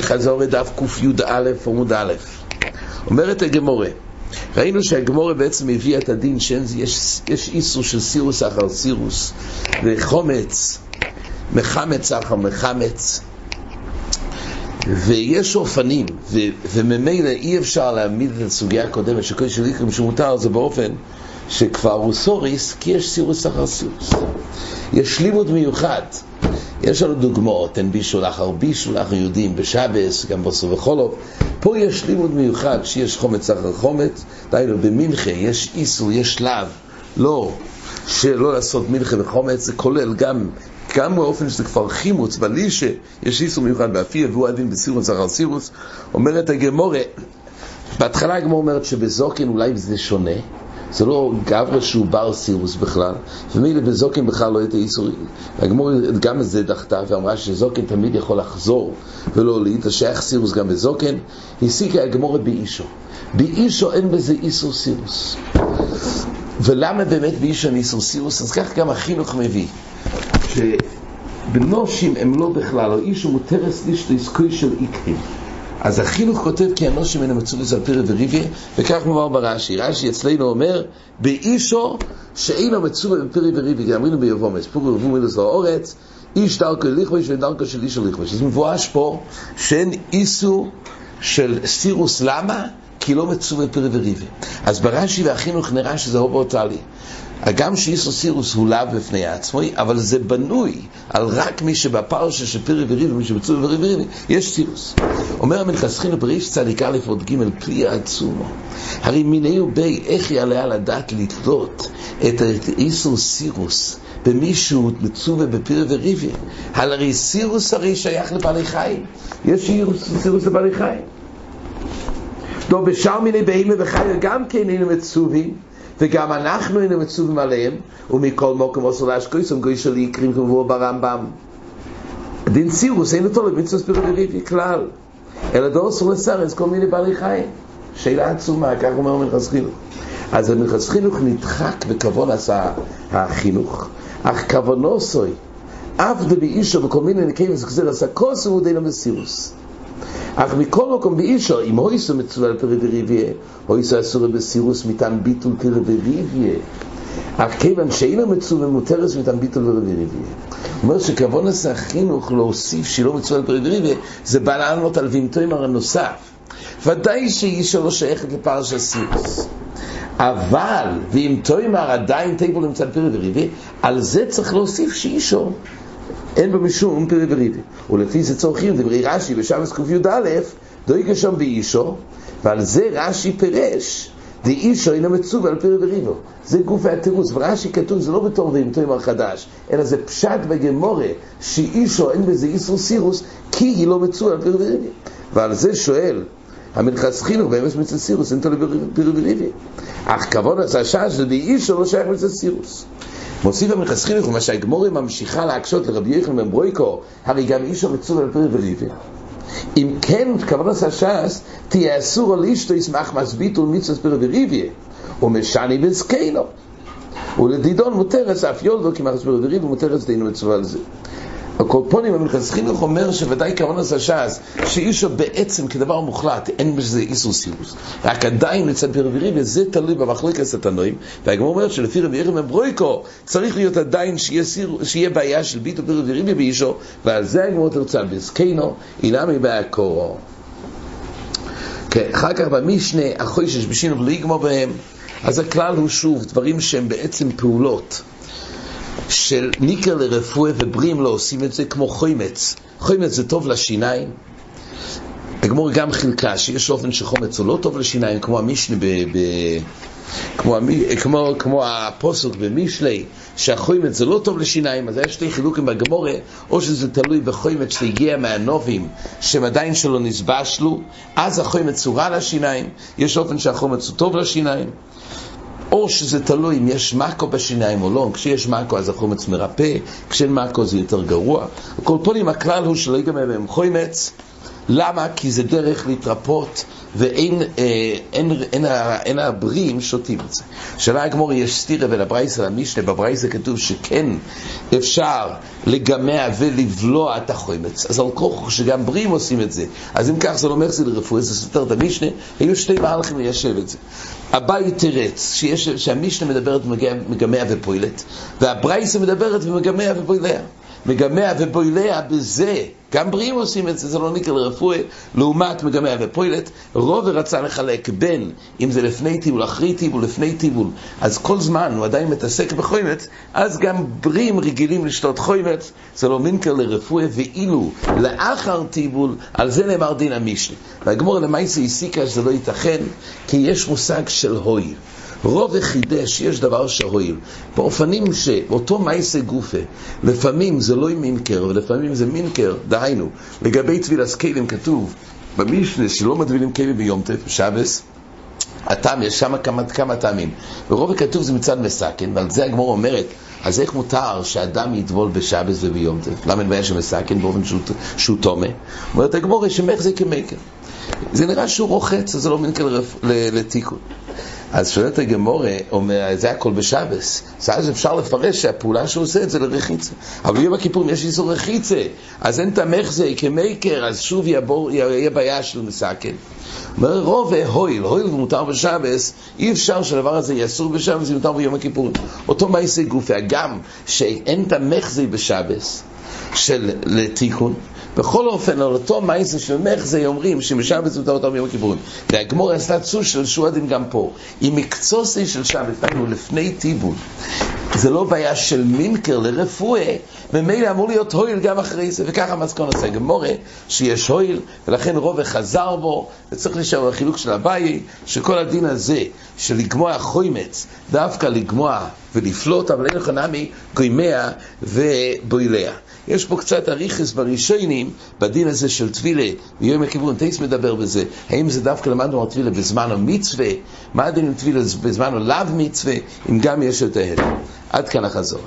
חזור לדף קי"א עמוד א', אומרת הגמורה, ראינו שהגמורה בעצם הביאה את הדין שיש יש איסור של סירוס אחר סירוס וחומץ, מחמץ אחר מחמץ ויש אופנים ו, וממילא אי אפשר להעמיד את הסוגיה הקודמת שכל של איקרים שמותר זה באופן שכבר הוא סוריס כי יש סירוס אחר סירוס יש לימוד מיוחד. יש לנו דוגמאות, אין בישול אחר בישול, אנחנו יודעים בשבס, גם בסוף וחולוב. פה יש לימוד מיוחד שיש חומץ אחר חומץ, דהיינו במנחה יש איסור, יש שלב, לא, שלא לעשות מנחה וחומץ, זה כולל גם, גם באופן שזה כבר חימוץ, בלישה, יש איסור מיוחד באפיה, והוא הדין בסירוס אחר סירוס, אומרת הגמורה, בהתחלה הגמורה אומרת שבזוקן אולי זה שונה, זה לא גברה שהוא בר סירוס בכלל, ומילא בזוקן בכלל לא הייתה איסורים. והגמור גם את זה דחתה ואמרה שזוקן תמיד יכול לחזור ולא אז שייך סירוס גם בזוקן, הסיקה הגמורה באישו. באישו אין בזה איסור סירוס. ולמה באמת באישו אין איסור סירוס? אז כך גם החינוך מביא. שבנושים הם לא בכלל, או אישו מותרס לישטו של איקרים. אז החינוך כותב כי אנושים מן המצורס על פירי וריביה, וכך מובן ברש"י. רש"י אצלנו אומר, באישו שאינו מצווה בפירי וריביה, כי אמרינו ביבומס, פורי ורבו מילוס לאורץ, איש דרכו לכבש ודרכו של איש לכבש. אז מבואש פה שאין איסו של סירוס למה? כי לא מצווה פרי וריבי. אז ברש"י והחינוך נראה שזה הובו טלי. הגם שאיסו סירוס הוא לאו בפני עצמו, אבל זה בנוי על רק מי שבפרשה של פרי וריבי, מי שבצווה פרי וריבי, יש סירוס. אומר המלכסכינו בריש צדיק א' עוד ג' פלי עצומו. הרי מיני ובי איך יעלה על הדעת לתלות את איסו סירוס במישהו מצווה בפרי וריבי. הרי סירוס הרי שייך לבעלי חיים. יש סירוס לבעלי חיים. לא בשאר מיני בהמה וחיה גם כן היינו מצווים וגם אנחנו היינו מצווים עליהם ומכל מוקם עשו להשקויסם גוי של יקרים כמובן ברמב"ם. דין סירוס אין אותו למצווה ספירטיבית כלל. אלא דורסו לסרס כל מיני בעלי חיים. שאלה עצומה, כך אומר מלכס חינוך. אז המלכס חינוך נדחק בכבון עשה החינוך. אך כוונו סוי אף דבי וכל מיני נקיים עשה כוס הוא דינו בסירוס אך מכל מקום באישו, אם הויסו מצווה על פרי וריביה, הויסו אסור בסירוס מטעם ביטול פרי וריביה. אך כיוון שאינו מצווה מותרס מטעם ביטול פרי וריביה. הוא אומר שכבון עשה החינוך להוסיף שלא מצווה על פרי וריביה, זה בא לענות על וימתוימר הנוסף. ודאי שאישו לא שייכת לפרש הסירוס. אבל, ואם תוימר עדיין טייבול נמצא פרי וריבי, על זה צריך להוסיף שאישו אין בו משום פרי וריבי. ולפי זה צורכים דברי רש"י בשבס קי"א, דויגה שם באישו, ועל זה רש"י פירש, דאישו אינו מצווה על פרי וריבו. זה גוף התירוץ, ורש"י כתוב, זה לא בתור ואימתוימר חדש, אלא זה פשט בגמורה, שאישו אין בזה איסור סירוס, כי היא לא מצווה על פרי וריבי. ועל זה שואל, המלכס חינוך באמס מצווה סירוס, אין תולה פרי וריבי. אך כבוד עשה שש, דאישו לא שייך מצווה סירוס. מוסיף המלכס חינוך, מה שהגמורה ממשיכה להקשות לרבי יחנן בן ברויקו, הרי גם אישו על פרי וריבי. אם כן, כוונת הש"ס, תהיה אסור על אשתו ישמח מסבית ולמצווה פרי וריביה, ומשני בזקנו. ולדידון מותרס אף יולדו כי מחס פרי וריביה מותרס דיינו מצווה על זה. הקורפונים המלכס חינוך אומר שוודאי כוונת הש"ס שאישו בעצם כדבר מוחלט אין בזה איסור סירוס. רק עדיין לצד פרווירי וזה תלוי במחלוקת התנועים והגמור אומר שלפי רבי ירם מברויקו צריך להיות עדיין שיהיה, בעיה של ביטו פרווירי באישו ועל זה הגמור תרצה בזקנו אילמי בהקורו כן, אחר כך במשנה החוישש בשינו בלי גמור בהם אז הכלל הוא שוב דברים שהם בעצם פעולות של ניקר לרפואה ובריאים לא עושים את זה כמו חומץ. חומץ זה טוב לשיניים. הגמור גם חילקה שיש אופן שחומץ הוא לא טוב לשיניים, כמו המשנה ב... ב כמו, כמו, כמו הפוסוק במישלי, שהחומץ זה לא טוב לשיניים, אז יש שתי חילוקים בגמורה, או שזה תלוי בחומץ שהגיע מהנובים, שהם עדיין שלא נסבשלו, אז החומץ הוא רע לשיניים, יש אופן שהחומץ הוא טוב לשיניים. או שזה תלוי אם יש מקו בשיניים או לא, כשיש מקו אז החומץ מרפא, כשאין מקו זה יותר גרוע. כל פונים הכלל הוא שלא ייגמר בהם חומץ, למה? כי זה דרך להתרפות ואין אה, אין, אין, אין, הבריאים שותים את זה. שאלה הגמור, יש סתירה בין הברייסה למשנה, בברייסה כתוב שכן אפשר לגמע ולבלוע את החומץ, אז על כוחו שגם בריאים עושים את זה. אז אם כך זה לא מחזיר לרפואה, זה סותר את המשנה, היו שתי מהלכים ליישב את זה. הבא תירץ, שיש, שהמשנה מדברת מגמע ופועלת, והברייסה מדברת ומגמע ופועליה. מגמע ובוילע בזה, גם בריאים עושים את זה, זה לא נקרא לרפואה, לעומת מגמע ופוילת, רוב רצה לחלק בין, אם זה לפני טיבול, אחרי טיבול, לפני טיבול, אז כל זמן הוא עדיין מתעסק בחוימץ, אז גם בריאים רגילים לשתות חוימץ, זה לא מינקר לרפואה, ואילו לאחר טיבול, על זה נאמר דין המשנה. והגמור למעשה הסיקה שזה לא ייתכן, כי יש מושג של הוי. רוב וחידש, יש דבר שהועיל. באופנים שאותו מייסה גופה, לפעמים זה לא מינקר, ולפעמים זה מינקר, דהיינו, לגבי טבילס כלים כתוב במשנה שלא מטבילים כלים ביום טף, שבס, הטעם, יש שם כמה, כמה טעמים. ורוב הכתוב זה מצד מסכן, ועל זה הגמור אומרת, אז איך מותר שאדם יטבול בשבס וביום טף? למה אין בעיה שמסכן באופן שהוא טומא? אומרת הגמור, שמך זה כמקר. זה נראה שהוא רוחץ, אז זה לא מינקר לתיקון. אז שואלת הגמורה, אומר, זה הכל בשבס. אז אפשר לפרש שהפעולה שהוא עושה את זה לרחיצה. אבל ביום הכיפורים יש איסור רחיצה, אז אין תמך זה כמייקר, אז שוב יבור, יהיה בעיה של מסכן. אומר רוב הויל, הויל ומותר בשבס, אי אפשר שהדבר הזה יהיה אסור בשבס, זה מותר ביום הכיפורים. אותו מעשה גופי, הגם שאין תמך זה בשבס, של לתיקון, בכל אופן, על אותו מייסר של מחזה אומרים שמשבץ מותר אותם ביום הכיפורים. והגמור עשתה צוש של שועדים גם פה. עם מקצוסי של שבת, היינו לפני טיבול. זה לא בעיה של מינקר לרפואה, ממילא אמור להיות הויל גם אחרי זה, וככה מסקון עושה גמורה, שיש הויל, ולכן רובה חזר בו, וצריך להישאר בחילוק של אביי, שכל הדין הזה של לגמוע חוימץ, דווקא לגמוע ולפלוט, אבל אין לך נמי גוימיה ובויליה. יש פה קצת אריכס בראשונים, בדין הזה של טבילה, ביום הכיוון, טייס מדבר בזה, האם זה דווקא למדנו על טבילה בזמן המצווה, מה הדין עם טבילה בזמן הלאו מצווה, אם גם יש את ההלם. עד כאן החזור.